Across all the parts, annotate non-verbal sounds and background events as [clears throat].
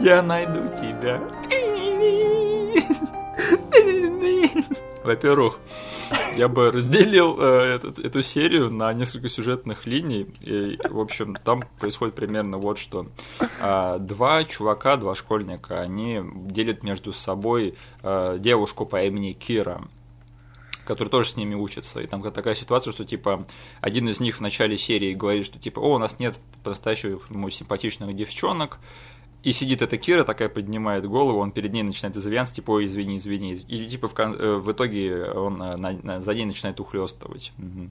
Я найду тебя. Во-первых, я бы разделил э, этот, эту серию на несколько сюжетных линий. И, в общем, там происходит примерно вот что. А, два чувака, два школьника, они делят между собой а, девушку по имени Кира который тоже с ними учится. И там такая ситуация, что типа один из них в начале серии говорит, что типа, о, у нас нет по-настоящему симпатичных девчонок, и сидит эта Кира, такая поднимает голову, он перед ней начинает извиняться, типа, ой, извини, извини. И типа в, кон... Э, в итоге он э, на... На... за ней начинает ухлестывать. Угу.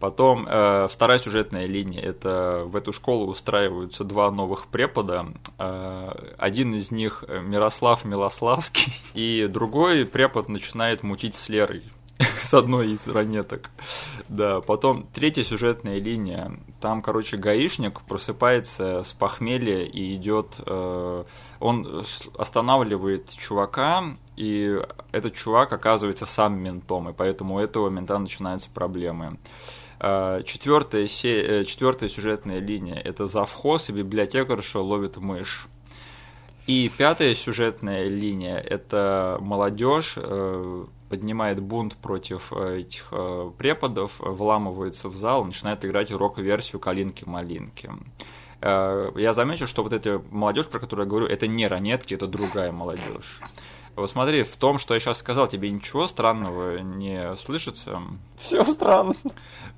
Потом э, вторая сюжетная линия, это в эту школу устраиваются два новых препода. Э, один из них Мирослав Милославский, [laughs] и другой препод начинает мутить с Лерой [laughs] с одной из ранеток. Да, потом третья сюжетная линия. Там, короче, гаишник просыпается с похмелья и идет. Э, он останавливает чувака, и этот чувак оказывается сам ментом, и поэтому у этого мента начинаются проблемы. Э, четвертая, се... Э, четвертая сюжетная линия – это завхоз и библиотекарша ловит мышь. И пятая сюжетная линия – это молодежь, э, поднимает бунт против э, этих э, преподов, вламывается в зал, начинает играть рок-версию «Калинки-малинки». Э, я замечу, что вот эта молодежь, про которую я говорю, это не ранетки, это другая молодежь. Вот смотри, в том, что я сейчас сказал, тебе ничего странного не слышится? Все странно.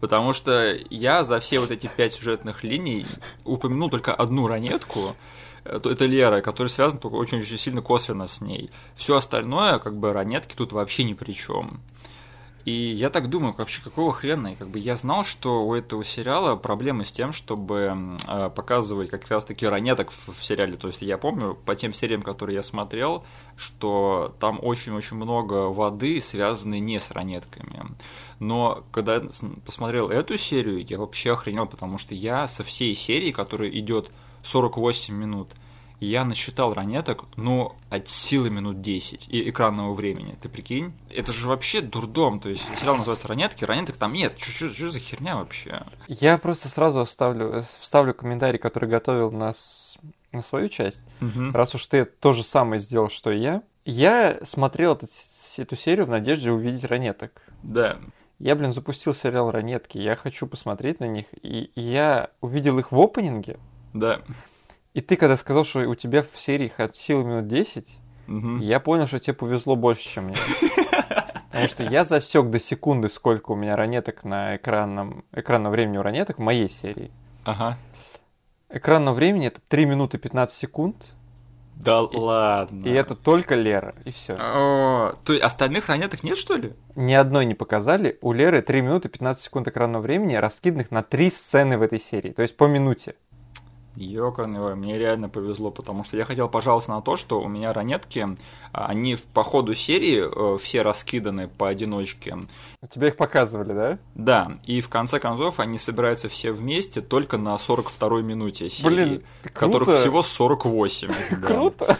Потому что я за все вот эти пять сюжетных линий упомянул только одну ранетку, это Лера, которая связана только очень-очень сильно косвенно с ней. Все остальное, как бы, ранетки тут вообще ни при чем. И я так думаю, вообще какого хрена? И как бы я знал, что у этого сериала проблемы с тем, чтобы э, показывать как раз-таки ранеток в, в сериале. То есть я помню по тем сериям, которые я смотрел, что там очень-очень много воды, связанной не с ранетками. Но когда посмотрел эту серию, я вообще охренел, потому что я со всей серии, которая идет 48 минут. Я насчитал ранеток, ну, от силы минут 10 и экранного времени. Ты прикинь? Это же вообще дурдом. То есть сериал называется «Ранетки», ранеток там нет. Что за херня вообще? Я просто сразу оставлю, вставлю комментарий, который готовил нас на свою часть. Угу. Раз уж ты то же самое сделал, что и я. Я смотрел этот, эту серию в надежде увидеть ранеток. Да. Я, блин, запустил сериал «Ранетки», я хочу посмотреть на них, и я увидел их в опенинге, да. И ты когда сказал, что у тебя в серии от силы минут 10, угу. я понял, что тебе повезло больше, чем мне. Потому что я засек до секунды, сколько у меня ранеток на экранном, экранном времени у ранеток в моей серии. Ага. Экранного времени это 3 минуты 15 секунд. Да и, ладно. И это только Лера, и все. О, то есть остальных ранеток нет, что ли? Ни одной не показали. У Леры 3 минуты 15 секунд экранного времени, раскиданных на 3 сцены в этой серии. То есть по минуте. Ёкарный, мне реально повезло, потому что я хотел пожаловаться на то, что у меня ранетки, а, они по ходу серии э, все раскиданы поодиночке. У тебя их показывали, да? Да, и в конце концов они собираются все вместе только на 42-й минуте серии, Блин, которых всего 48. [laughs] Круто!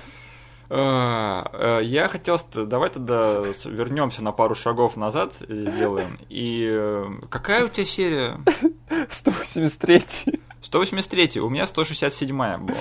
А, э, я хотел, давай тогда вернемся на пару шагов назад, сделаем. И э, какая у тебя серия? [laughs] 183. 183, у меня 167 была.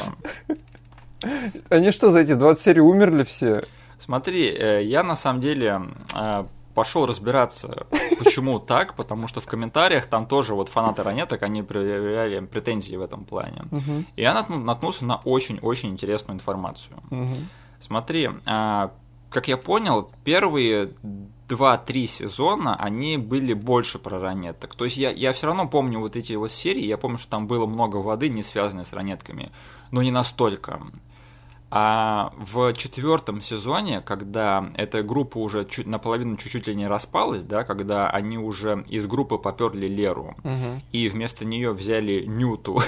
Они что, за эти 20 серий умерли все? Смотри, э, я на самом деле э, пошел разбираться, почему так, потому что в комментариях там тоже вот фанаты ранеток, они проявляли претензии в этом плане. Угу. И я наткнулся на очень-очень интересную информацию. Угу. Смотри, а, как я понял, первые 2-3 сезона, они были больше про ранеток. То есть я, я все равно помню вот эти вот серии, я помню, что там было много воды, не связанной с ранетками, но не настолько. А в четвертом сезоне, когда эта группа уже чуть, наполовину чуть-чуть ли не распалась, да, когда они уже из группы поперли Леру, угу. и вместо нее взяли Нюту, угу.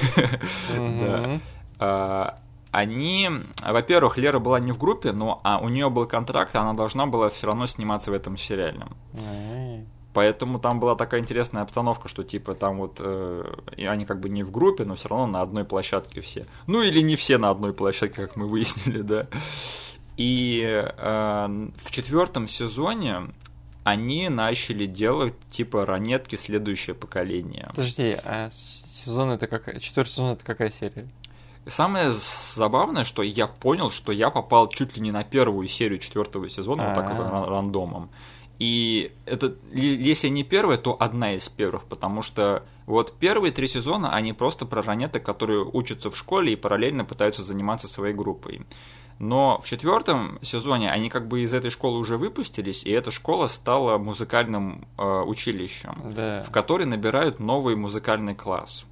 [laughs] да, они, во-первых, Лера была не в группе, но а у нее был контракт, она должна была все равно сниматься в этом сериале. Поэтому там была такая интересная обстановка, что типа там вот э, они как бы не в группе, но все равно на одной площадке все. Ну или не все на одной площадке, как мы выяснили, [laughs] да. И э, в четвертом сезоне они начали делать типа ранетки следующее поколение. Подожди, а сезон это какая? Четвертый сезон это какая серия? Самое забавное, что я понял, что я попал чуть ли не на первую серию четвертого сезона, вот так вот рандомом. И это, если не первая, то одна из первых, потому что вот первые три сезона, они просто про ранеток, которые учатся в школе и параллельно пытаются заниматься своей группой. Но в четвертом сезоне они как бы из этой школы уже выпустились, и эта школа стала музыкальным э, училищем, да. в который набирают новый музыкальный класс.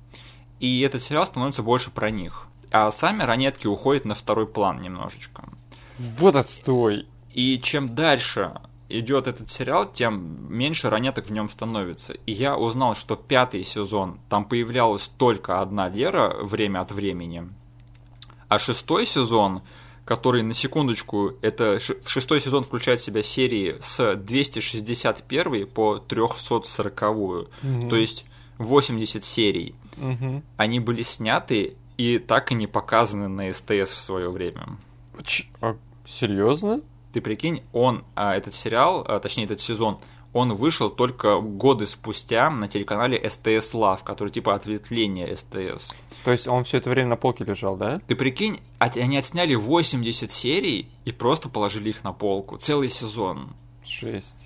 И этот сериал становится больше про них. А сами ранетки уходят на второй план немножечко. Вот отстой! И чем дальше идет этот сериал, тем меньше ранеток в нем становится. И я узнал, что пятый сезон, там появлялась только одна Лера время от времени. А шестой сезон, который, на секундочку, это шестой сезон включает в себя серии с 261 по 340. Угу. То есть 80 серий. Угу. Они были сняты и так и не показаны на СТС в свое время. Ч- а, серьезно? Ты прикинь, он, а, этот сериал, а, точнее этот сезон, он вышел только годы спустя на телеканале STS Love, который типа ответвление СТС. То есть он все это время на полке лежал, да? Ты прикинь, они отсняли 80 серий и просто положили их на полку. Целый сезон. Жесть.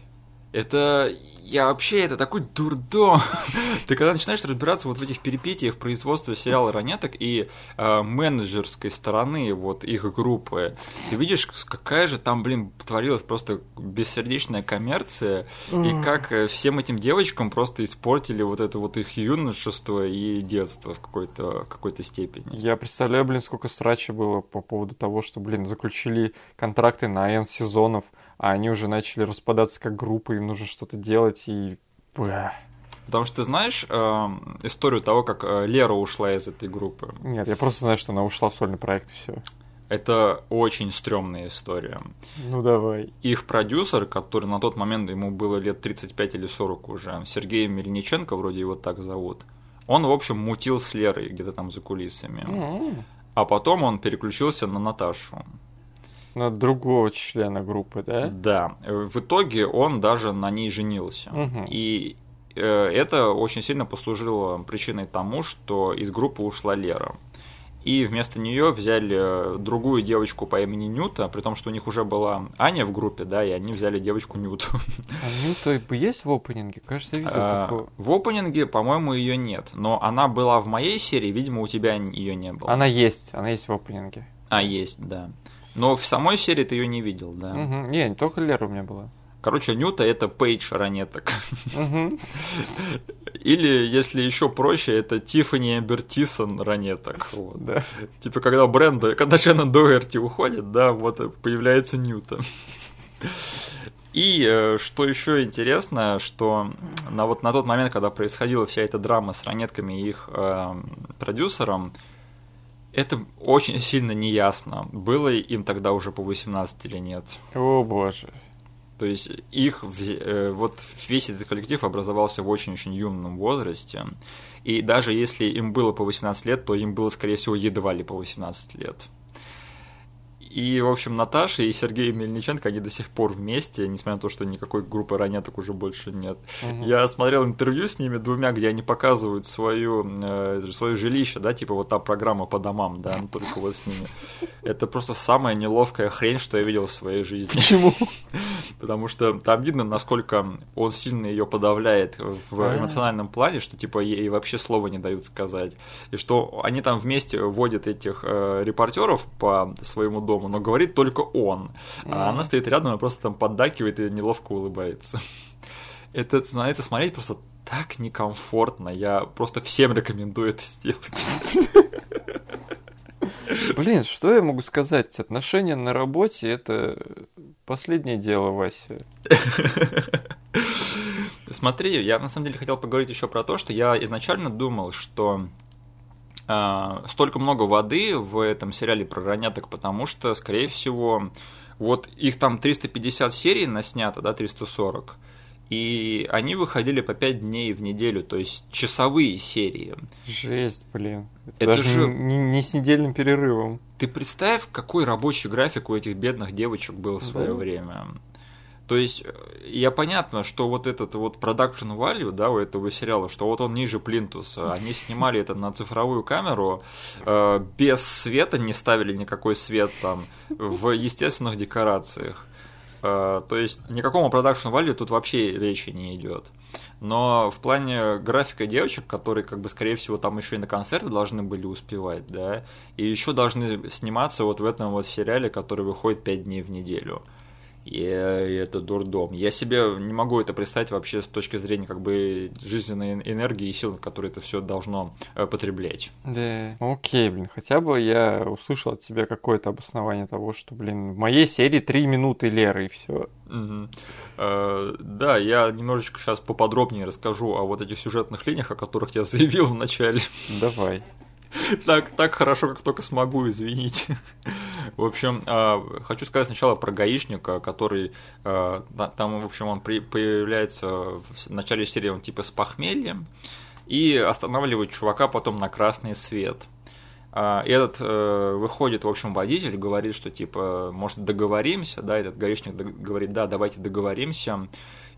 Это я вообще, это такой дурдом. [laughs] Ты когда начинаешь разбираться вот в этих перипетиях производства сериала «Ранеток» и э, менеджерской стороны вот их группы, ты видишь, какая же там, блин, творилась просто бессердечная коммерция, и как э, всем этим девочкам просто испортили вот это вот их юношество и детство в какой-то какой степени. Я представляю, блин, сколько срача было по поводу того, что, блин, заключили контракты на N сезонов, а они уже начали распадаться как группа, им нужно что-то делать, и... Потому что ты знаешь э, историю того, как э, Лера ушла из этой группы? Нет, я просто знаю, что она ушла в сольный проект, и все. Это очень стрёмная история. Ну давай. Их продюсер, который на тот момент ему было лет 35 или 40 уже, Сергей Мельниченко, вроде его так зовут, он, в общем, мутил с Лерой где-то там за кулисами. Mm-hmm. А потом он переключился на Наташу. На другого члена группы, да? Да. В итоге он даже на ней женился. Угу. И э, это очень сильно послужило причиной тому, что из группы ушла Лера. И вместо нее взяли другую девочку по имени Нюта, при том, что у них уже была Аня в группе, да, и они взяли девочку Нюту. А Нюта есть в опенинге? Кажется, я видел а, такого. В опенинге, по-моему, ее нет. Но она была в моей серии, видимо, у тебя ее не было. Она есть, она есть в опенинге. А, есть, да. Но в самой серии ты ее не видел, да? Угу. Не, не только Лера у меня была. Короче, Нюта это Пейдж ранеток. Угу. Или, если еще проще, это Тиффани Бертисон ранеток. Вот. Да. Типа, когда Бренда, когда Шеннон Доерти уходит, да, вот появляется Нюта. И э, что еще интересно, что на, вот на тот момент, когда происходила вся эта драма с ранетками и их э, продюсером, это очень сильно неясно, было им тогда уже по 18 или нет. О боже. То есть их, э, вот весь этот коллектив образовался в очень-очень юном возрасте. И даже если им было по 18 лет, то им было, скорее всего, едва ли по 18 лет. И, в общем, Наташа и Сергей Мельниченко, они до сих пор вместе, несмотря на то, что никакой группы ранеток уже больше нет. Угу. Я смотрел интервью с ними двумя, где они показывают свою, э, свое жилище, да, типа вот та программа по домам, да, ну, только вот с ними. Это просто самая неловкая хрень, что я видел в своей жизни. Почему? [laughs] Потому что там видно, насколько он сильно ее подавляет в а. эмоциональном плане, что типа ей вообще слова не дают сказать. И что они там вместе водят этих э, репортеров по своему дому, но говорит только он. А она стоит рядом и просто там поддакивает и неловко улыбается. Это, на это смотреть просто так некомфортно. Я просто всем рекомендую это сделать. Блин, что я могу сказать? Отношения на работе это последнее дело, Вася. Смотри, я на самом деле хотел поговорить еще про то, что я изначально думал, что столько много воды в этом сериале про раняток, потому что, скорее всего, вот их там 350 серий наснято, да, 340, и они выходили по 5 дней в неделю, то есть часовые серии. Жесть, блин. Это, Это же... не, не с недельным перерывом. Ты представь, какой рабочий график у этих бедных девочек был в свое да. время. То есть, э, я понятно, что вот этот вот production value, да, у этого сериала, что вот он ниже плинтуса. Они снимали это на цифровую камеру, э, без света, не ставили никакой свет там, в естественных декорациях. Э, то есть, никакому production value тут вообще речи не идет. Но в плане графика девочек, которые, как бы, скорее всего, там еще и на концерты должны были успевать, да, и еще должны сниматься вот в этом вот сериале, который выходит 5 дней в неделю и это дурдом. Я себе не могу это представить вообще с точки зрения как бы жизненной энергии и сил, которые это все должно э, потреблять. Да, окей, блин, хотя бы я услышал от тебя какое-то обоснование того, что, блин, в моей серии три минуты Леры и все. Угу. Э, да, я немножечко сейчас поподробнее расскажу о вот этих сюжетных линиях, о которых я заявил в начале. Давай. [laughs] Так, так хорошо, как только смогу, извините. В общем, а, хочу сказать сначала про гаишника, который а, там, в общем, он появляется в начале серии, он типа с похмельем, и останавливает чувака потом на красный свет. А, этот э, выходит, в общем, водитель, говорит, что типа, может, договоримся, да, этот гаишник говорит, да, давайте договоримся.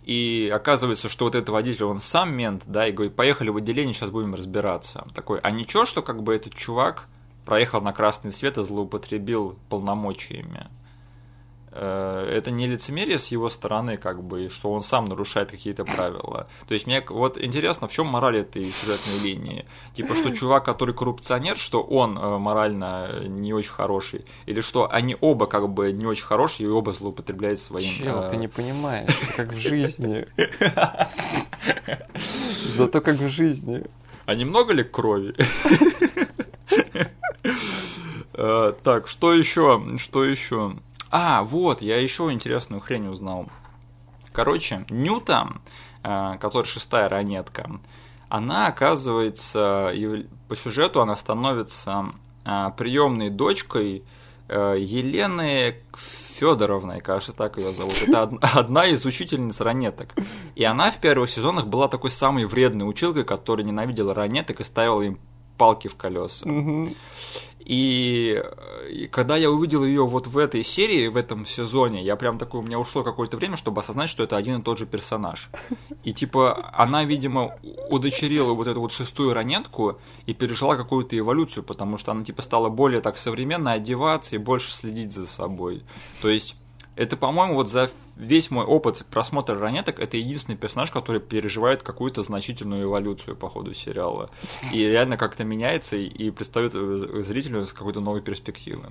И оказывается, что вот этот водитель, он сам мент, да, и говорит, поехали в отделение, сейчас будем разбираться. Такой, а ничего, что как бы этот чувак проехал на красный свет и злоупотребил полномочиями. Э, это не лицемерие с его стороны, как бы, что он сам нарушает какие-то правила. То есть мне вот интересно, в чем мораль этой сюжетной линии? Типа, что [clears throat] чувак, который коррупционер, что он э, морально не очень хороший, или что они оба как бы не очень хорошие и оба злоупотребляют своим... Чел, э... ты не понимаешь, как в жизни. [laughs] Зато как в жизни. А немного ли крови? [laughs] Э, так, что еще? Что еще? А, вот, я еще интересную хрень узнал. Короче, Нюта, э, которая шестая ранетка, она оказывается, по сюжету она становится э, приемной дочкой Елены Федоровной, кажется, так ее зовут. Это [laughs] одна из учительниц ранеток. И она в первых сезонах была такой самой вредной училкой, которая ненавидела ранеток и ставила им палки в колеса. И, и когда я увидел ее вот в этой серии, в этом сезоне, я прям такой, у меня ушло какое-то время, чтобы осознать, что это один и тот же персонаж. И типа она, видимо, удочерила вот эту вот шестую ранетку и пережила какую-то эволюцию, потому что она типа стала более так современно одеваться и больше следить за собой. То есть это, по-моему, вот за весь мой опыт просмотра ранеток, это единственный персонаж, который переживает какую-то значительную эволюцию по ходу сериала. И реально как-то меняется и предстает зрителю с какой-то новой перспективы.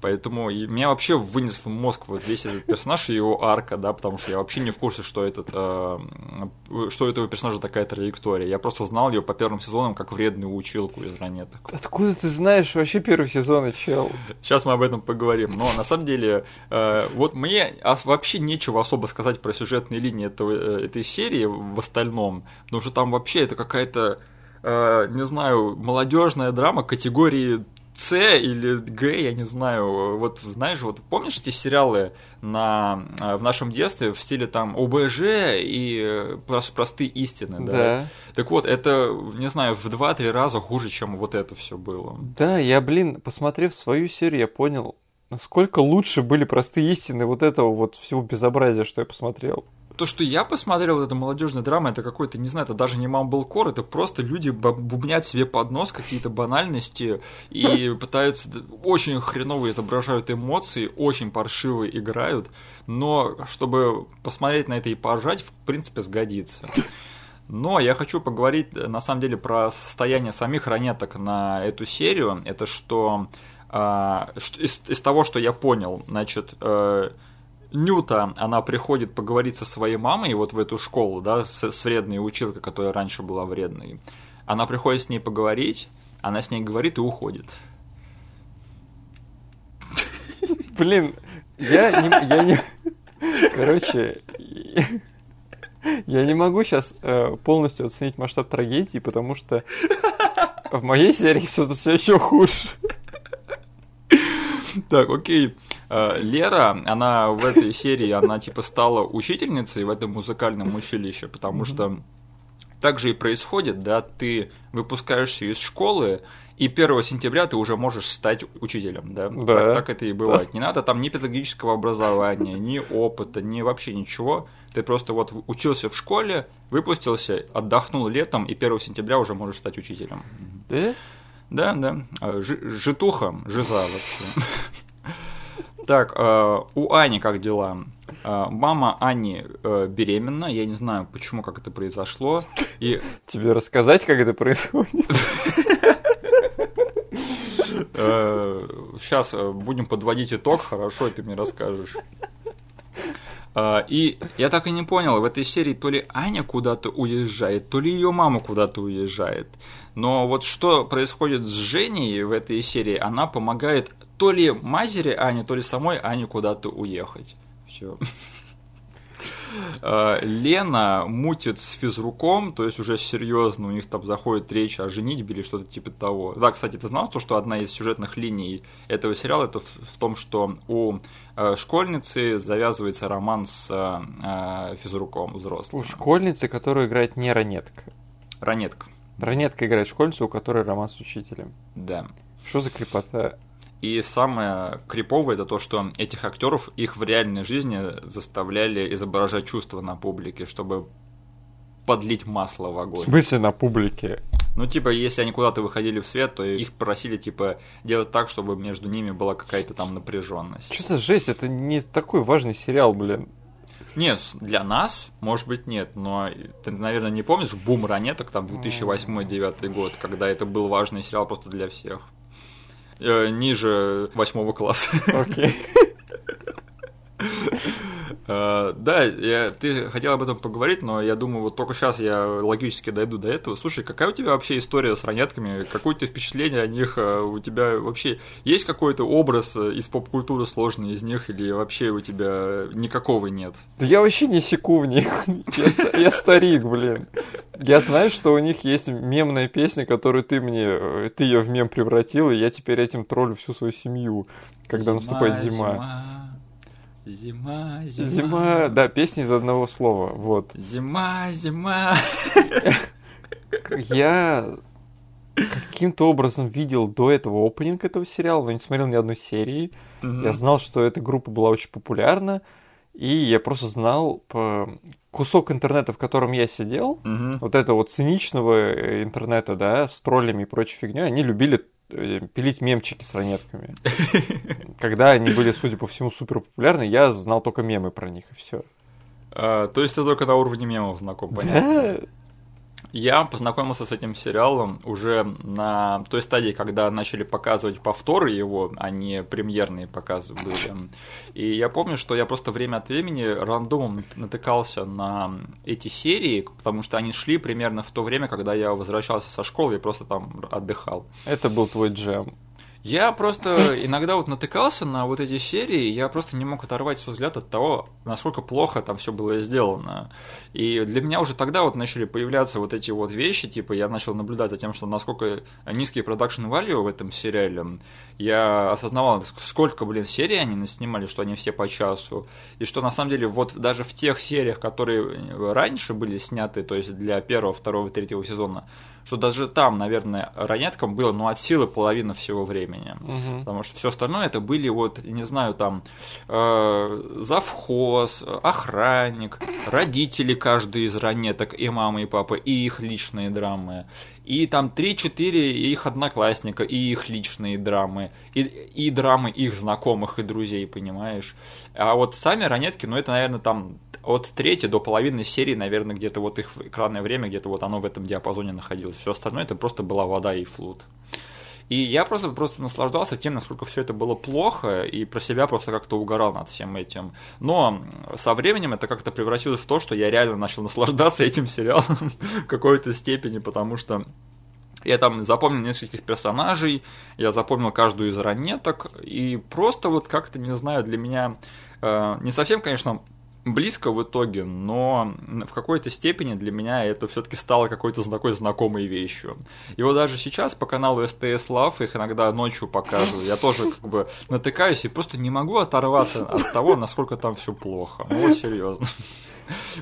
Поэтому меня вообще вынесло мозг вот весь этот персонаж и его арка, да, потому что я вообще не в курсе, что этот, э, что у этого персонажа такая траектория. Я просто знал ее по первым сезонам как вредную училку из ранеток. Откуда ты знаешь вообще первый сезон, чел? Сейчас мы об этом поговорим. Но на самом деле, э, вот мне вообще нечего особо сказать про сюжетные линии этого, э, этой серии в остальном, потому что там вообще это какая-то, э, не знаю, молодежная драма категории с или Г, я не знаю. Вот знаешь, вот помнишь эти сериалы на, э, в нашем детстве в стиле там ОБЖ и э, простые истины, да? да? Так вот, это, не знаю, в два-три раза хуже, чем вот это все было. Да, я, блин, посмотрев свою серию, я понял, Насколько лучше были простые истины вот этого вот всего безобразия, что я посмотрел? То, что я посмотрел, вот эта молодежная драма, это какой-то, не знаю, это даже не мамблкор, это просто люди бубнят себе под нос какие-то банальности и [laughs] пытаются, очень хреново изображают эмоции, очень паршиво играют, но чтобы посмотреть на это и пожать, в принципе, сгодится. Но я хочу поговорить, на самом деле, про состояние самих ранеток на эту серию. Это что из, из того, что я понял, значит, э, Нюта, она приходит поговорить со своей мамой вот в эту школу, да, с, с вредной училкой, которая раньше была вредной. Она приходит с ней поговорить, она с ней говорит и уходит. Блин, я не... Я не... Короче, я не могу сейчас э, полностью оценить масштаб трагедии, потому что в моей серии все еще хуже. Так, окей. Э, Лера, она в этой серии, она типа стала учительницей в этом музыкальном училище, потому что так же и происходит, да, ты выпускаешься из школы, и 1 сентября ты уже можешь стать учителем, да? Да. Так, так это и бывает. Не надо там ни педагогического образования, ни опыта, ни вообще ничего. Ты просто вот учился в школе, выпустился, отдохнул летом, и 1 сентября уже можешь стать учителем. Да? Да, да. А, ж- житуха, жиза вообще. [laughs] Так, э, у Ани как дела? Э, мама Ани э, беременна, я не знаю, почему, как это произошло. И Тебе рассказать, как это происходит? сейчас будем подводить итог, хорошо, ты мне расскажешь. Э, И я так и не понял, в этой серии то ли Аня куда-то уезжает, то ли ее мама куда-то уезжает. Но вот что происходит с Женей в этой серии, она помогает то ли матери Ани, то ли самой Ане куда-то уехать. Все. Лена мутит с физруком, то есть уже серьезно у них там заходит речь о женитьбе или что-то типа того. Да, кстати, ты знал, то, что одна из сюжетных линий этого сериала это в, в том, что у э, школьницы завязывается роман с э, физруком взрослым. У школьницы, которую играет не Ранетка. Ранетка. Ранетка играет школьницу, у которой роман с учителем. Да. Что за крепота? И самое криповое это то, что этих актеров их в реальной жизни заставляли изображать чувства на публике, чтобы подлить масло в В огонь. смысле на публике? Ну, типа, если они куда-то выходили в свет, то их просили, типа, делать так, чтобы между ними была какая-то там напряженность. Что за жесть? Это не такой важный сериал, блин. Нет, для нас, может быть, нет, но ты, наверное, не помнишь бум ранеток, там, 2008-2009 год, когда это был важный сериал просто для всех. Э, ниже восьмого класса. Окей. [laughs] Э, Да, я, ты хотел об этом поговорить, но я думаю, вот только сейчас я логически дойду до этого. Слушай, какая у тебя вообще история с ранетками? Какое то впечатление о них? э, У тебя вообще есть какой-то образ из поп-культуры сложный из них, или вообще у тебя никакого нет? Да я вообще не секу в них. [laughs] Я старик, блин. Я знаю, что у них есть мемная песня, которую ты мне, э, ты ее в мем превратил, и я теперь этим троллю всю свою семью, когда наступает зима. Зима, зима, Зима, да, песня из одного слова, вот. Зима, зима. Я каким-то образом видел до этого опенинг этого сериала, но не смотрел ни одной серии. Я знал, что эта группа была очень популярна, и я просто знал по кусок интернета, в котором я сидел, Мгм. вот этого вот циничного э, интернета, да, с троллями и прочей фигней, они любили э, пилить мемчики с ранетками. [laughs] Когда они были, судя по всему, супер популярны, я знал только мемы про них, и все. А, То есть ты только на уровне мемов знаком, понятно? Я познакомился с этим сериалом уже на той стадии, когда начали показывать повторы его, а не премьерные показы были. И я помню, что я просто время от времени рандомом натыкался на эти серии, потому что они шли примерно в то время, когда я возвращался со школы и просто там отдыхал. Это был твой джем. Я просто иногда вот натыкался на вот эти серии, я просто не мог оторвать свой взгляд от того, насколько плохо там все было сделано. И для меня уже тогда вот начали появляться вот эти вот вещи, типа я начал наблюдать за тем, что насколько низкий продакшн value в этом сериале. Я осознавал, сколько, блин, серий они наснимали, что они все по часу. И что на самом деле вот даже в тех сериях, которые раньше были сняты, то есть для первого, второго, третьего сезона, что даже там, наверное, ранеткам было, ну, от силы половина всего времени. Мгм. Потому что все остальное это были вот, не знаю, там э, завхоз, охранник, родители каждый из ранеток, и мама, и папа, и их личные драмы. И там 3-4 их одноклассника, и их личные драмы, и, и драмы их знакомых и друзей, понимаешь? А вот сами ранетки, ну это, наверное, там от третьей до половины серии, наверное, где-то вот их экранное время, где-то вот оно в этом диапазоне находилось. Все остальное это просто была вода и флут. И я просто, просто наслаждался тем, насколько все это было плохо, и про себя просто как-то угорал над всем этим. Но со временем это как-то превратилось в то, что я реально начал наслаждаться этим сериалом [laughs] в какой-то степени, потому что я там запомнил нескольких персонажей, я запомнил каждую из ранеток, и просто вот как-то, не знаю, для меня э, не совсем, конечно, близко в итоге, но в какой-то степени для меня это все-таки стало какой-то такой знакомой вещью. И вот даже сейчас по каналу STS Love их иногда ночью показываю, я тоже как бы натыкаюсь и просто не могу оторваться от того, насколько там все плохо. Ну серьезно.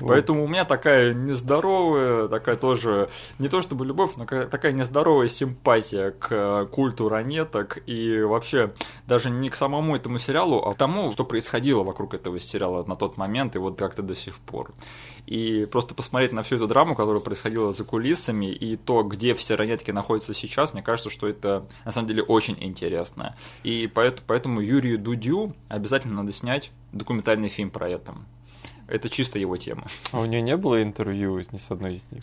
Поэтому у меня такая нездоровая, такая тоже, не то чтобы любовь, но такая нездоровая симпатия к культу ранеток и вообще даже не к самому этому сериалу, а к тому, что происходило вокруг этого сериала на тот момент и вот как-то до сих пор. И просто посмотреть на всю эту драму, которая происходила за кулисами, и то, где все ранетки находятся сейчас, мне кажется, что это на самом деле очень интересно. И поэтому, поэтому Юрию Дудю обязательно надо снять документальный фильм про это. Это чисто его тема. А у нее не было интервью ни с одной из них?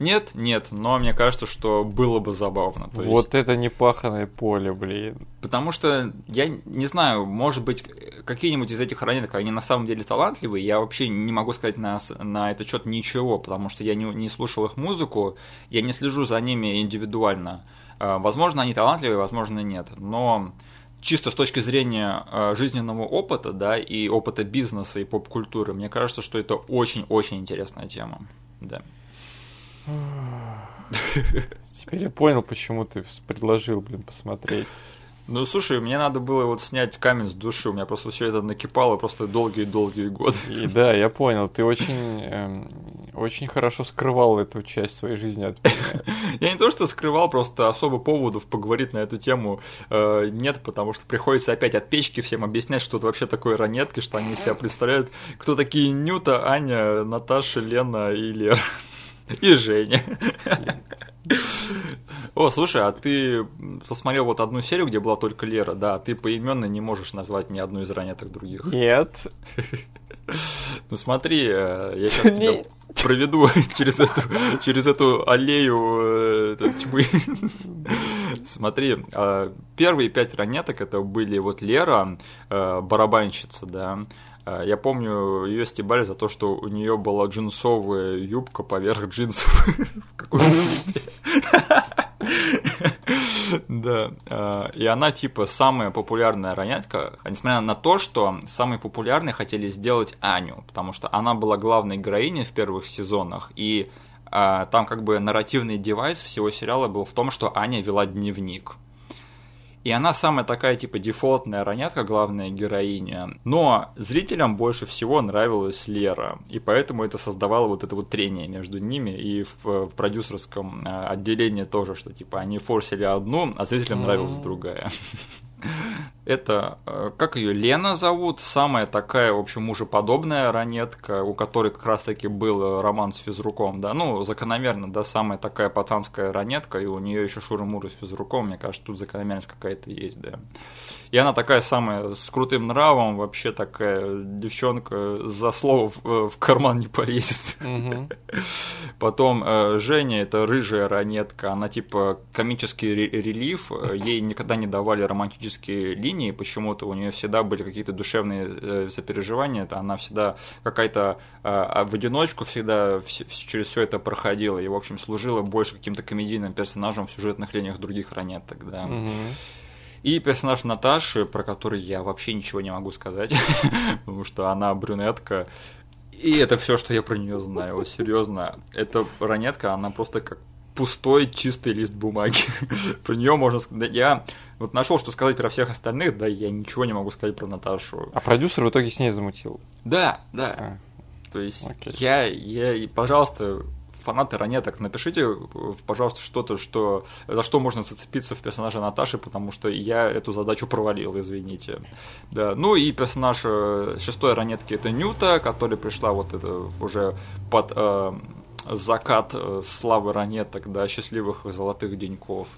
Нет, нет, но мне кажется, что было бы забавно. То вот есть... это непаханное поле, блин. Потому что, я не знаю, может быть, какие-нибудь из этих ранеток, они на самом деле талантливые, я вообще не могу сказать на, на этот счет ничего, потому что я не, не слушал их музыку, я не слежу за ними индивидуально. А, возможно, они талантливые, возможно, нет, но чисто с точки зрения э, жизненного опыта, да, и опыта бизнеса и поп-культуры, мне кажется, что это очень-очень интересная тема, да. Теперь я понял, почему ты предложил, блин, посмотреть. Ну, слушай, мне надо было вот снять камень с души, у меня просто все это накипало просто долгие-долгие годы. И да, я понял, ты очень, э, очень хорошо скрывал эту часть своей жизни от меня. [laughs] Я не то, что скрывал, просто особо поводов поговорить на эту тему э, нет, потому что приходится опять от печки всем объяснять, что это вообще такое ранетки, что они себя представляют, кто такие Нюта, Аня, Наташа, Лена и Лера. [laughs] И Женя. О, слушай, а ты посмотрел вот одну серию, где была только Лера, да, ты поименно не можешь назвать ни одну из ранеток других. Нет. Ну смотри, э, я сейчас тебя проведу [laughs] через эту, через эту аллею э, тьмы. Смотри, э, первые пять ранеток это были вот Лера, барабанщица, да, а, я помню, ее стебали за то, что у нее была джинсовая юбка поверх джинсов. [laughs] [laughs] Да. А, и она, типа, самая популярная ранятка, несмотря на то, что самые популярные хотели сделать Аню, потому что она была главной героиней в первых сезонах, и а, там как бы нарративный девайс всего сериала был в том, что Аня вела дневник. И она самая такая, типа, дефолтная ранятка, главная героиня. Но зрителям больше всего нравилась Лера. И поэтому это создавало вот это вот трение между ними. И в, в продюсерском э, отделении тоже, что, типа, они форсили одну, а зрителям нравилась другая. [laughs] Это, э, как ее, Лена зовут, самая такая, в общем, мужеподобная ранетка, у которой как раз-таки был роман с физруком, да, ну, закономерно, да, самая такая пацанская ранетка, и у нее еще Шура-Мура с физруком, мне кажется, тут закономерность какая-то есть, да. И она такая самая, с крутым нравом, вообще такая девчонка, за слово в, э, в карман не полезет. [laughs] Потом э, Женя, это рыжая ранетка, она типа комический релиф, ей никогда не давали романтические линии, почему-то у нее всегда были какие-то душевные э, сопереживания, это она всегда какая-то э, в одиночку всегда через все это проходила и, в общем, служила больше каким-то комедийным персонажем в сюжетных линиях других ранеток, да. Угу. И персонаж Наташи, про который я вообще ничего не могу сказать, [laughs] потому что она брюнетка, и это все, что я про нее знаю. Вот серьезно, эта ранетка, она просто как пустой чистый лист бумаги. [laughs] про нее можно сказать. Я вот нашел, что сказать про всех остальных, да, я ничего не могу сказать про Наташу. А продюсер в итоге с ней замутил. Да, да. А. То есть Окей. я, я, пожалуйста, фанаты ранеток, напишите, пожалуйста, что-то, что, за что можно зацепиться в персонаже Наташи, потому что я эту задачу провалил, извините. Да. Ну и персонаж э, шестой ранетки это Нюта, которая пришла вот это уже под э, закат э, славы ранеток, да, счастливых золотых деньков.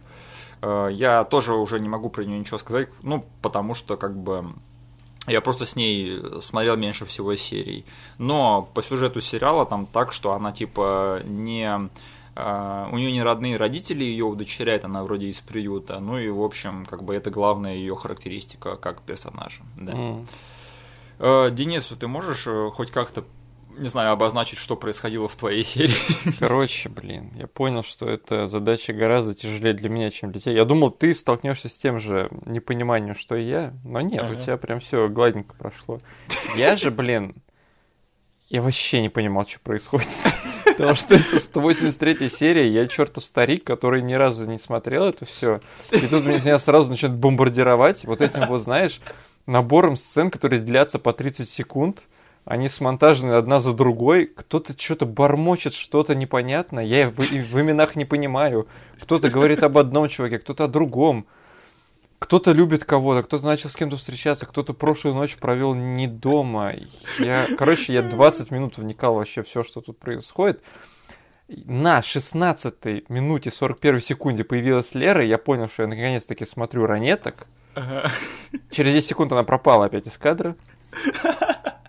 Э, я тоже уже не могу про нее ничего сказать, ну, потому что, как бы, я просто с ней смотрел меньше всего серий. Но по сюжету сериала там так, что она, типа, не Uh, у нее не родные родители ее удочеряют, она вроде из приюта. Ну и, в общем, как бы это главная ее характеристика как персонажа. Да. Mm. Uh, Денис, ты можешь хоть как-то не знаю, обозначить, что происходило в твоей серии. [laughs] Короче, блин, я понял, что эта задача гораздо тяжелее для меня, чем для тебя. Я думал, ты столкнешься с тем же непониманием, что и я, но нет, ага. у тебя прям все гладенько прошло. Я же, блин, я вообще не понимал, что происходит. [laughs] Потому что это 183 серия, я чертов старик, который ни разу не смотрел это все. И тут меня сразу начинают бомбардировать вот этим вот, знаешь, набором сцен, которые длятся по 30 секунд они смонтажены одна за другой, кто-то что-то бормочет, что-то непонятное, я в, в именах не понимаю. Кто-то говорит об одном человеке, кто-то о другом. Кто-то любит кого-то, кто-то начал с кем-то встречаться, кто-то прошлую ночь провел не дома. Я, короче, я 20 минут вникал вообще все, что тут происходит. На 16 минуте 41 секунде появилась Лера, и я понял, что я наконец-таки смотрю ранеток. Ага. Через 10 секунд она пропала опять из кадра.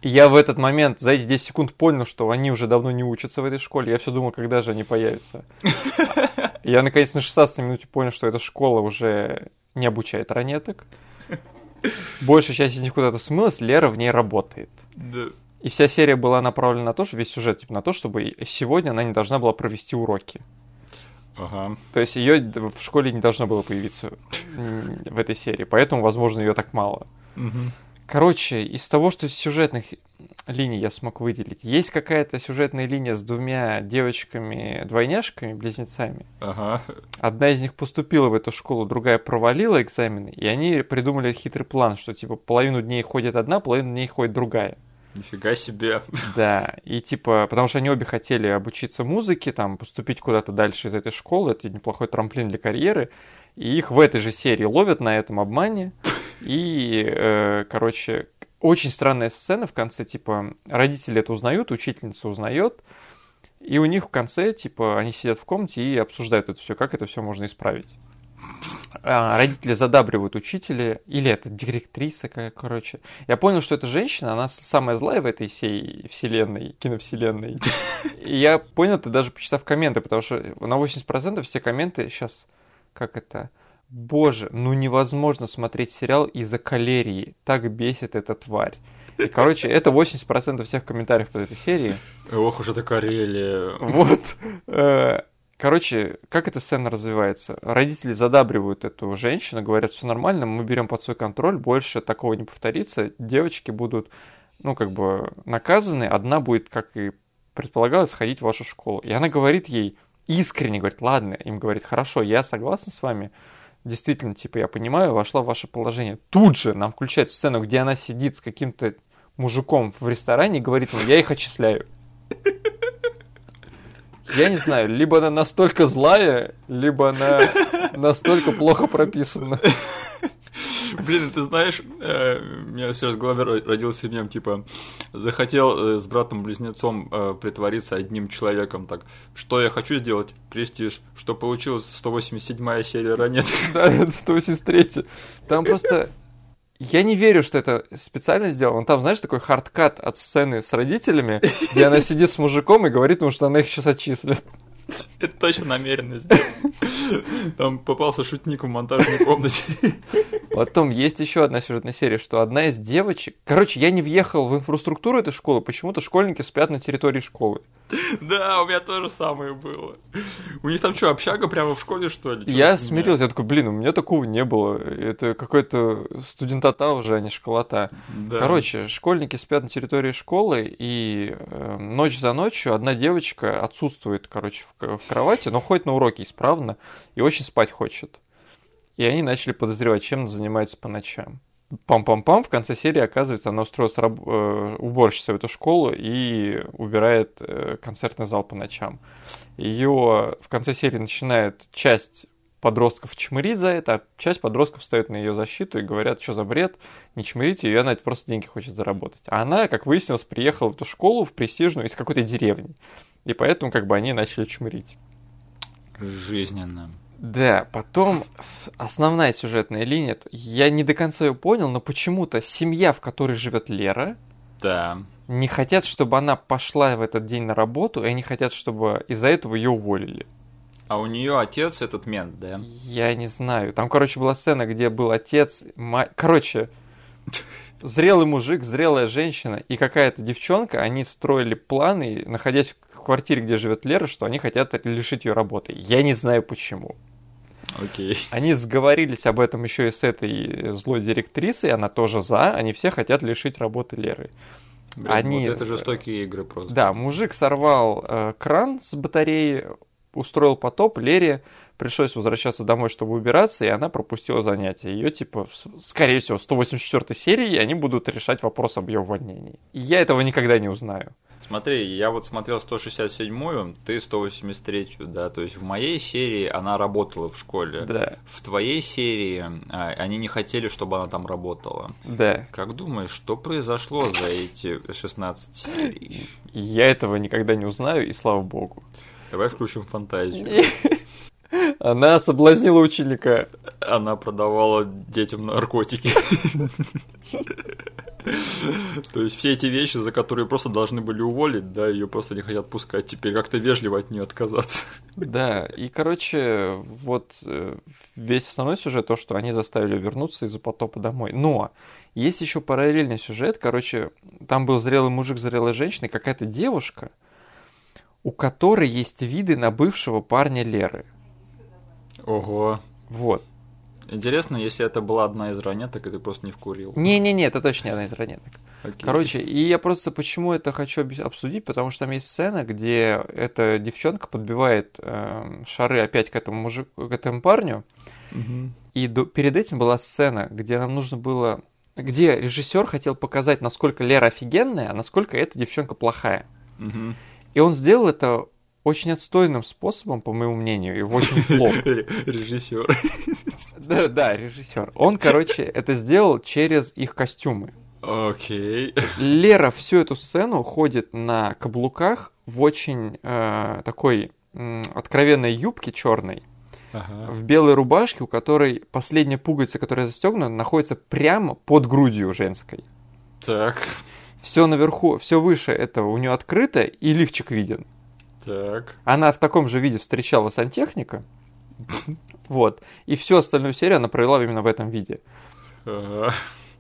Я в этот момент, за эти 10 секунд понял, что они уже давно не учатся в этой школе. Я все думал, когда же они появятся. [laughs] Я, наконец, на 16 минуте понял, что эта школа уже не обучает ранеток. Большая часть из них куда-то смылась, Лера в ней работает. Да. И вся серия была направлена на то, что весь сюжет типа, на то, чтобы сегодня она не должна была провести уроки. Ага. То есть ее в школе не должно было появиться в этой серии, поэтому, возможно, ее так мало. Угу. Короче, из того, что из сюжетных линий я смог выделить, есть какая-то сюжетная линия с двумя девочками-двойняшками, близнецами. Ага. Одна из них поступила в эту школу, другая провалила экзамены, и они придумали хитрый план, что типа половину дней ходит одна, половину дней ходит другая. Нифига себе. Да, и типа, потому что они обе хотели обучиться музыке, там, поступить куда-то дальше из этой школы, это неплохой трамплин для карьеры, и их в этой же серии ловят на этом обмане, и, э, короче, очень странная сцена в конце, типа, родители это узнают, учительница узнает, и у них в конце, типа, они сидят в комнате и обсуждают это все, как это все можно исправить. А, родители задабривают учителя, или это директриса, короче. Я понял, что эта женщина, она самая злая в этой всей вселенной, киновселенной. И я понял это даже почитав комменты, потому что на 80% все комменты сейчас, как это, Боже, ну невозможно смотреть сериал из-за калерии. Так бесит эта тварь. И, короче, это 80% всех комментариев под этой серии. Ох уж это Карелия. Вот. Э, короче, как эта сцена развивается? Родители задабривают эту женщину, говорят, все нормально, мы берем под свой контроль, больше такого не повторится. Девочки будут, ну, как бы, наказаны. Одна будет, как и предполагалось, ходить в вашу школу. И она говорит ей, искренне говорит, ладно, им говорит, хорошо, я согласна с вами, действительно, типа, я понимаю, вошла в ваше положение. Тут же нам включают сцену, где она сидит с каким-то мужиком в ресторане и говорит ему, я их отчисляю. Я не знаю, либо она настолько злая, либо она настолько плохо прописана. Блин, ты знаешь, э, у меня сейчас в голове родился мем, типа, захотел э, с братом-близнецом э, притвориться одним человеком, так, что я хочу сделать? Престиж. Что получилось 187-я серия ранее? [laughs] Да, это 183 Там просто я не верю, что это специально сделано. Там, знаешь, такой хардкат от сцены с родителями, где она сидит с мужиком и говорит ему, что она их сейчас отчислит. Это точно намеренно сделано. Там попался шутник в монтажной комнате. Потом есть еще одна сюжетная серия, что одна из девочек... Короче, я не въехал в инфраструктуру этой школы, почему-то школьники спят на территории школы. Да, у меня тоже самое было. У них там что, общага прямо в школе, что ли? Я смирился, я такой, блин, у меня такого не было. Это какой-то студентата уже, а не школота. Да. Короче, школьники спят на территории школы, и э, ночь за ночью одна девочка отсутствует, короче, в, в кровати, но ходит на уроки исправно и очень спать хочет. И они начали подозревать, чем она занимается по ночам. Пам-пам-пам, в конце серии, оказывается, она устроилась раб- э, уборщицей в эту школу и убирает э, концертный зал по ночам. Ее в конце серии начинает часть подростков чмырить за это, а часть подростков встает на ее защиту и говорят, что за бред, не чмырите ее, она просто деньги хочет заработать. А она, как выяснилось, приехала в эту школу, в престижную, из какой-то деревни. И поэтому как бы они начали чмырить. Жизненно. Да, потом основная сюжетная линия, я не до конца ее понял, но почему-то семья, в которой живет Лера, да. не хотят, чтобы она пошла в этот день на работу, и они хотят, чтобы из-за этого ее уволили. А у нее отец этот мент, да? Я не знаю. Там, короче, была сцена, где был отец, мать... Короче, зрелый мужик, зрелая женщина и какая-то девчонка, они строили планы, находясь в квартире, где живет Лера, что они хотят лишить ее работы. Я не знаю почему. Окей. Они сговорились об этом еще и с этой злой директрисой, она тоже за, они все хотят лишить работы Леры. Блин, они... Вот это жестокие игры просто. Да, мужик сорвал э, кран с батареи, устроил потоп, Лере пришлось возвращаться домой, чтобы убираться, и она пропустила занятия. Ее, типа, скорее всего, в 184 серии они будут решать вопрос об ее увольнении. И я этого никогда не узнаю. Смотри, я вот смотрел 167-ю, ты 183-ю, да, то есть в моей серии она работала в школе. Да. В твоей серии а, они не хотели, чтобы она там работала. Да. Как думаешь, что произошло за эти 16 серий? Я этого никогда не узнаю, и слава богу. Давай включим фантазию. [laughs] Она соблазнила ученика. Она продавала детям наркотики. [laughs] То есть все эти вещи, за которые просто должны были уволить, да, ее просто не хотят пускать. Теперь как-то вежливо от нее отказаться. Да, и, короче, вот э, весь основной сюжет, то, что они заставили вернуться из-за потопа домой. Но есть еще параллельный сюжет, короче, там был зрелый мужик, зрелая женщина, какая-то девушка, у которой есть виды на бывшего парня Леры. Ого. Вот. Интересно, если это была одна из ранеток, и ты просто не вкурил. Не-не-не, это точно не одна из ранеток. Окей. Короче, и я просто почему это хочу обсудить, потому что там есть сцена, где эта девчонка подбивает э, шары опять к этому мужику, к этому парню. Угу. И до, перед этим была сцена, где нам нужно было, где режиссер хотел показать, насколько Лера офигенная, а насколько эта девчонка плохая. Угу. И он сделал это очень отстойным способом, по моему мнению, и очень плохо. [laughs] Режиссер. Да, да, режиссер. Он, короче, [laughs] это сделал через их костюмы. Окей. Лера всю эту сцену ходит на каблуках в очень э, такой э, откровенной юбке черной, ага. в белой рубашке, у которой последняя пуговица, которая застегнута, находится прямо под грудью женской. Так. Все наверху, все выше этого у нее открыто, и лифчик виден. Так. Она в таком же виде встречала сантехника. Вот. И всю остальную серию она провела именно в этом виде.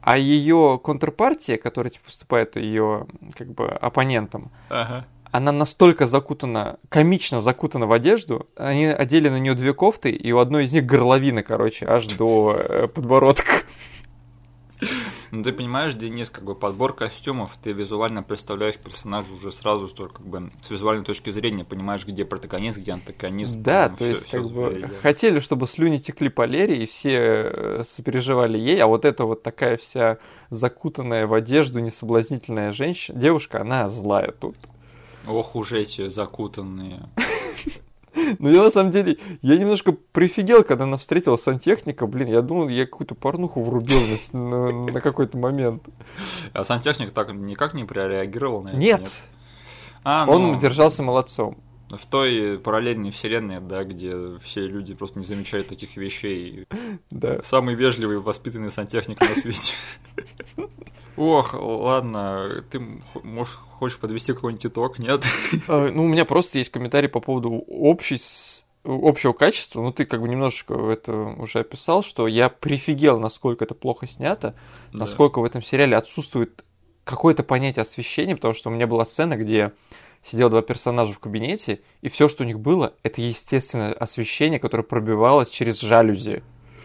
А ее контрпартия, которая типа, выступает ее как бы оппонентом, ага. она настолько закутана, комично закутана в одежду, они одели на нее две кофты, и у одной из них горловина, короче, аж до э, подбородка. Ну, ты понимаешь, Денис, как бы подбор костюмов, ты визуально представляешь персонажа уже сразу, что как бы с визуальной точки зрения понимаешь, где протагонист, где антагонист. Да, то есть все как бы хотели, чтобы слюни текли по Лере, и все э, сопереживали ей, а вот эта вот такая вся закутанная в одежду несоблазнительная женщина, девушка, она злая тут. Ох уж эти закутанные. [laughs] Ну, я на самом деле, я немножко прифигел, когда она встретила сантехника. Блин, я думал, я какую-то порнуху врубил на, на, на какой-то момент. А сантехник так никак не прореагировал на это? Нет. нет? А, ну... Он держался молодцом. В той параллельной вселенной, да, где все люди просто не замечают таких вещей. Да. Самый вежливый, воспитанный сантехник на свете. [laughs] Ох, ладно, ты можешь, хочешь подвести какой-нибудь итог, нет? А, ну, у меня просто есть комментарий по поводу общей, общего качества. Ну, ты как бы немножечко это уже описал, что я прифигел, насколько это плохо снято, да. насколько в этом сериале отсутствует какое-то понятие освещения, потому что у меня была сцена, где сидел два персонажа в кабинете, и все, что у них было, это естественное освещение, которое пробивалось через жалюзи.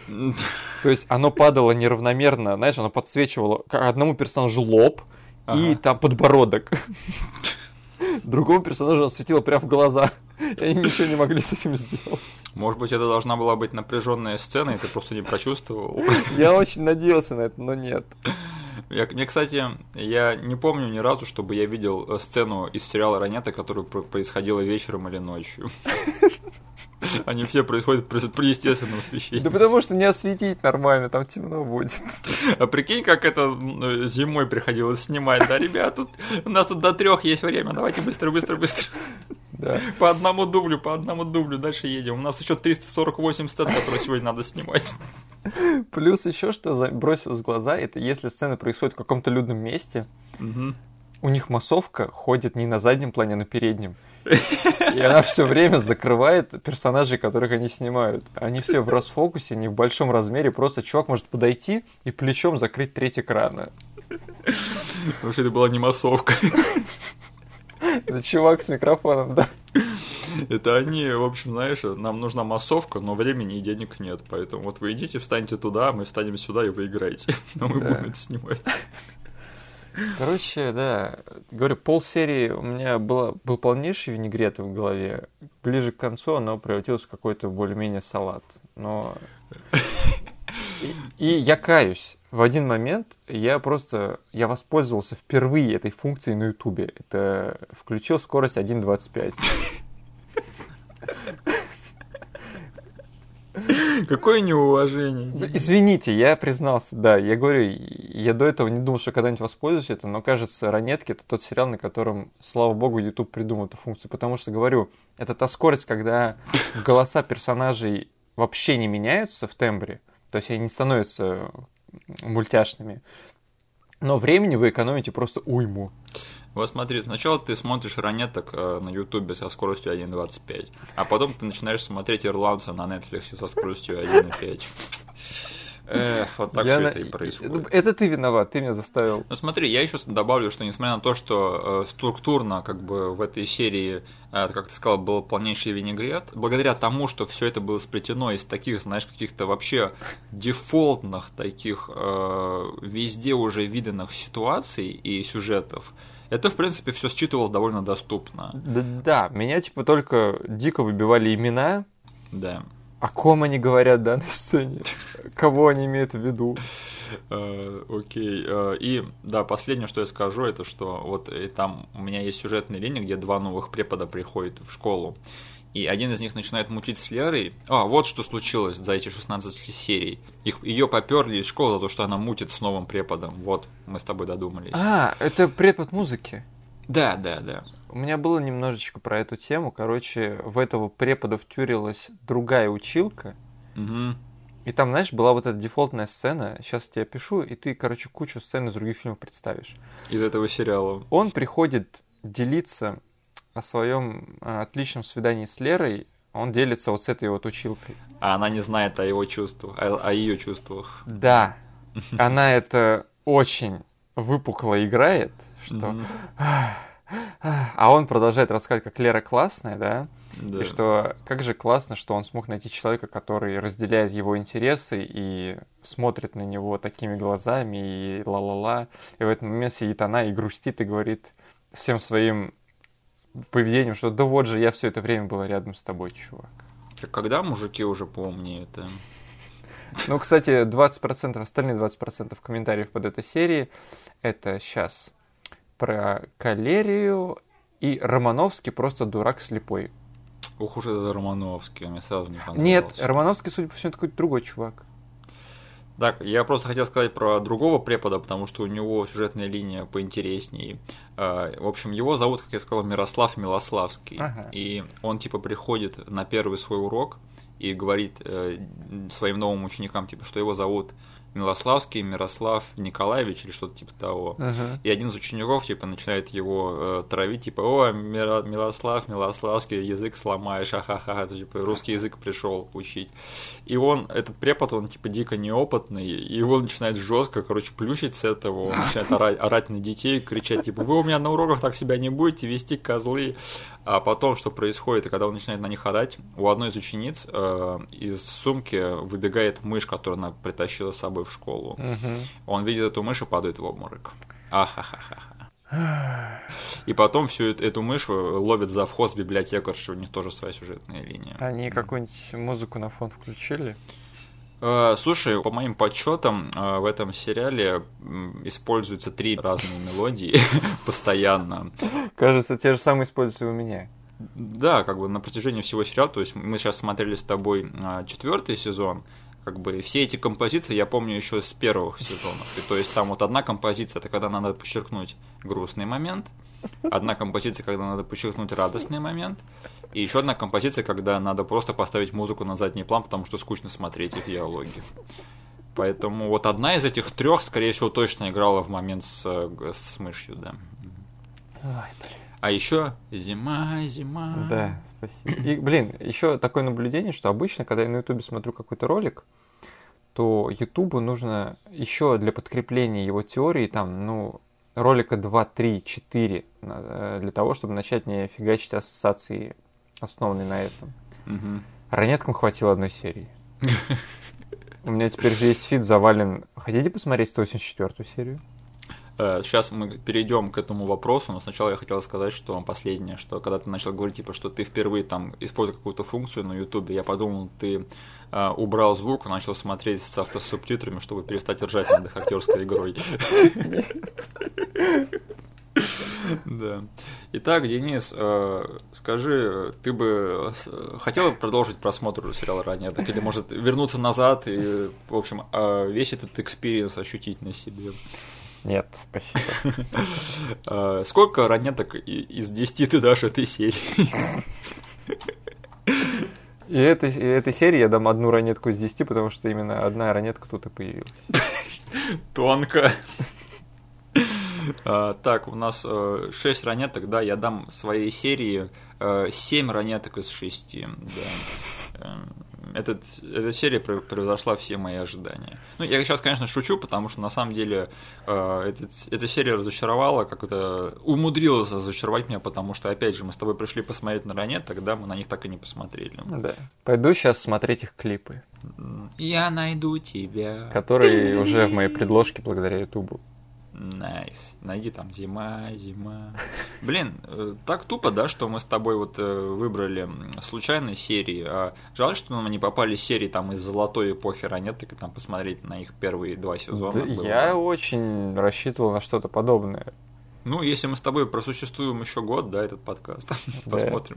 [laughs] То есть оно падало неравномерно, знаешь, оно подсвечивало одному персонажу лоб ага. и там подбородок. Другому персонажу оно светило прямо в глаза. И они ничего не могли с этим сделать. Может быть, это должна была быть напряженная сцена, и ты просто не прочувствовал. [laughs] Я очень надеялся на это, но нет. Я, мне, кстати, я не помню ни разу, чтобы я видел э, сцену из сериала Ранета, которая происходила вечером или ночью. [laughs] [laughs] Они все происходят при, при естественном освещении. Да потому что не осветить нормально, там темно будет. [laughs] А прикинь, как это зимой приходилось снимать, да, ребят, тут, у нас тут до трех есть время, давайте быстро, быстро, быстро. Да. [laughs] По одному дублю, по одному дублю, дальше едем. У нас еще 348 сцен, которые сегодня надо снимать. Плюс еще что бросилось в глаза, это если сцена происходит в каком-то людном месте, угу. у них массовка ходит не на заднем плане, а на переднем. И она все время закрывает персонажей, которых они снимают. Они все в расфокусе, не в большом размере. Просто чувак может подойти и плечом закрыть треть экрана. Что это была не массовка. Это чувак с микрофоном, да. Это они, в общем, знаешь, нам нужна массовка, но времени и денег нет. Поэтому вот вы идите, встаньте туда, мы встанем сюда, и вы играете. [laughs] Но мы да. будем это снимать. Короче, да, говорю, полсерии у меня было, был полнейший винегрет в голове. Ближе к концу оно превратилось в какой-то более-менее салат. Но... [laughs] И, и я каюсь. В один момент я просто, я воспользовался впервые этой функцией на Ютубе. Это включил скорость 1.25. [laughs] [laughs] Какое неуважение. Извините, я признался, да. Я говорю, я до этого не думал, что когда-нибудь воспользуюсь это, но кажется, «Ранетки» — это тот сериал, на котором, слава богу, YouTube придумал эту функцию. Потому что, говорю, это та скорость, когда голоса персонажей вообще не меняются в тембре, то есть они не становятся мультяшными, но времени вы экономите просто уйму. Вот смотри, сначала ты смотришь ранеток э, на Ютубе со скоростью 1.25, а потом ты начинаешь смотреть ирландца на Netflix со скоростью 1.5. Эх, вот так я все на... это и происходит. Ну, это ты виноват, ты меня заставил. Ну смотри, я еще добавлю, что несмотря на то, что э, структурно как бы в этой серии, э, как ты сказал, был полнейший винегрет, благодаря тому, что все это было сплетено из таких, знаешь, каких-то вообще дефолтных таких э, везде уже виданных ситуаций и сюжетов, это, в принципе, все считывалось довольно доступно. Да, да, меня типа только дико выбивали имена. Да. О ком они говорят в данной [laughs] сцене? Кого они имеют в виду? Э, окей. Э, и да, последнее, что я скажу, это что вот там у меня есть сюжетная линия, где два новых препода приходят в школу. И один из них начинает мучить с Лерой. А, вот что случилось за эти 16 серий. Их, ее поперли из школы за то, что она мутит с новым преподом. Вот, мы с тобой додумались. А, это препод музыки. Да, да, да. У меня было немножечко про эту тему. Короче, в этого препода втюрилась другая училка. Угу. И там, знаешь, была вот эта дефолтная сцена. Сейчас я тебе пишу, и ты, короче, кучу сцен из других фильмов представишь. Из этого сериала. Он приходит делиться о своем э, отличном свидании с Лерой. Он делится вот с этой вот училкой. А она не знает о его чувствах, о, о ее чувствах. Да. Она это очень выпукло играет, что... А он продолжает рассказывать, как Лера классная, да? Да. И что как же классно, что он смог найти человека, который разделяет его интересы и смотрит на него такими глазами и ла-ла-ла. И в этот момент сидит она и грустит и говорит всем своим поведением, что да вот же я все это время была рядом с тобой, чувак. Так когда мужики уже помнят это? Ну, кстати, 20%, остальные 20% комментариев под этой серией это сейчас про Калерию и Романовский просто дурак слепой. Ух уж это Романовский, мне сразу не понравился. Нет, Романовский, судя по всему, такой другой чувак. Так, я просто хотел сказать про другого препода, потому что у него сюжетная линия поинтереснее. А, в общем, его зовут, как я сказал, Мирослав Милославский. Ага. И он типа приходит на первый свой урок и говорит э, своим новым ученикам, типа, что его зовут Милославский Мирослав Николаевич или что-то типа того. Uh-huh. И один из учеников типа начинает его э, травить, типа, о, Миро, Милослав, Милославский, язык сломаешь, ха-ха-ха, это типа русский язык пришел учить. И он, этот препод, он типа дико неопытный, и его начинает жестко, короче, плющить с этого, он начинает орать, орать на детей, кричать, типа, вы у меня на уроках так себя не будете вести, козлы. А потом, что происходит, и когда он начинает на них орать, у одной из учениц э, из сумки выбегает мышь, которую она притащила с собой в школу. Угу. Он видит эту мышь и падает в обморок. Ахахаха. И потом всю эту мышь ловит за вход библиотекарши, у них тоже своя сюжетная линия. Они какую-нибудь музыку на фон включили? Э, слушай, по моим подсчетам, э, в этом сериале используются три разные мелодии [laughs] постоянно. Кажется, те же самые используются и у меня. Да, как бы на протяжении всего сериала, то есть мы сейчас смотрели с тобой э, четвертый сезон, как бы все эти композиции я помню еще с первых сезонов. И то есть там вот одна композиция, это когда надо подчеркнуть грустный момент, одна композиция, когда надо подчеркнуть радостный момент, и еще одна композиция, когда надо просто поставить музыку на задний план, потому что скучно смотреть их диалоги. Поэтому вот одна из этих трех, скорее всего, точно играла в момент с, с мышью, да. Ой, блин. А еще зима, зима. Да, спасибо. И, блин, еще такое наблюдение, что обычно, когда я на Ютубе смотрю какой-то ролик, то Ютубу нужно еще для подкрепления его теории, там, ну, ролика 2, 3, 4, для того, чтобы начать не фигачить ассоциации, основанные на этом. Угу. Ранеткам хватило одной серии. [laughs] У меня теперь весь фит завален. Хотите посмотреть 184 серию? Сейчас мы перейдем к этому вопросу, но сначала я хотел сказать, что последнее, что когда ты начал говорить, типа, что ты впервые там используешь какую-то функцию на Ютубе, я подумал, ты э, убрал звук, начал смотреть с автосубтитрами, чтобы перестать ржать над их актерской игрой. Да. Итак, Денис, э, скажи, ты бы э, хотел продолжить просмотр сериала Ранетки или может вернуться назад и, в общем, э, весь этот experience ощутить на себе? Нет, спасибо. [laughs] Сколько ранеток из 10 ты дашь этой серии? И этой, и этой серии я дам одну ранетку из 10, потому что именно одна ранетка тут и появилась. [laughs] Тонко. [laughs] А, так, у нас э, 6 ранеток, да, я дам своей серии э, 7 ранеток из 6. Да. Этот, эта серия превзошла все мои ожидания. Ну, я сейчас, конечно, шучу, потому что на самом деле э, этот, эта серия разочаровала, как это умудрилась разочаровать меня, потому что, опять же, мы с тобой пришли посмотреть на ранет, тогда мы на них так и не посмотрели. Да. Пойду сейчас смотреть их клипы. Я найду тебя. Которые уже в моей предложке благодаря Ютубу. Nice. Nice. Найди там зима, зима. Блин, э, так тупо, да, что мы с тобой вот э, выбрали случайные серии. А жаль, что нам не попали серии там из золотой эпохи ранеток и там посмотреть на их первые два сезона. Да, я очень рассчитывал на что-то подобное. Ну, если мы с тобой просуществуем еще год, да, этот подкаст, [laughs] посмотрим,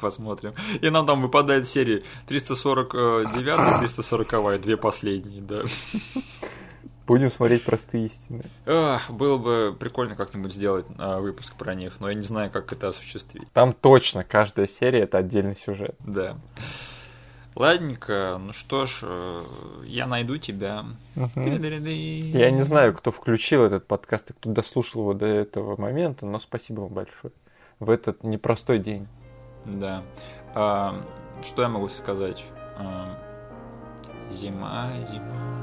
посмотрим. И нам там выпадает серии 349 340 две последние, да. [laughs] Будем смотреть простые истины. Эх, было бы прикольно как-нибудь сделать а, выпуск про них, но я не знаю, как это осуществить. Там точно каждая серия это отдельный сюжет. Да. Ладненько, ну что ж, э, я найду тебя. Я не знаю, кто включил этот подкаст и кто дослушал его до этого момента, но спасибо вам большое. В этот непростой день. Да. А, что я могу сказать? А, зима. Зима.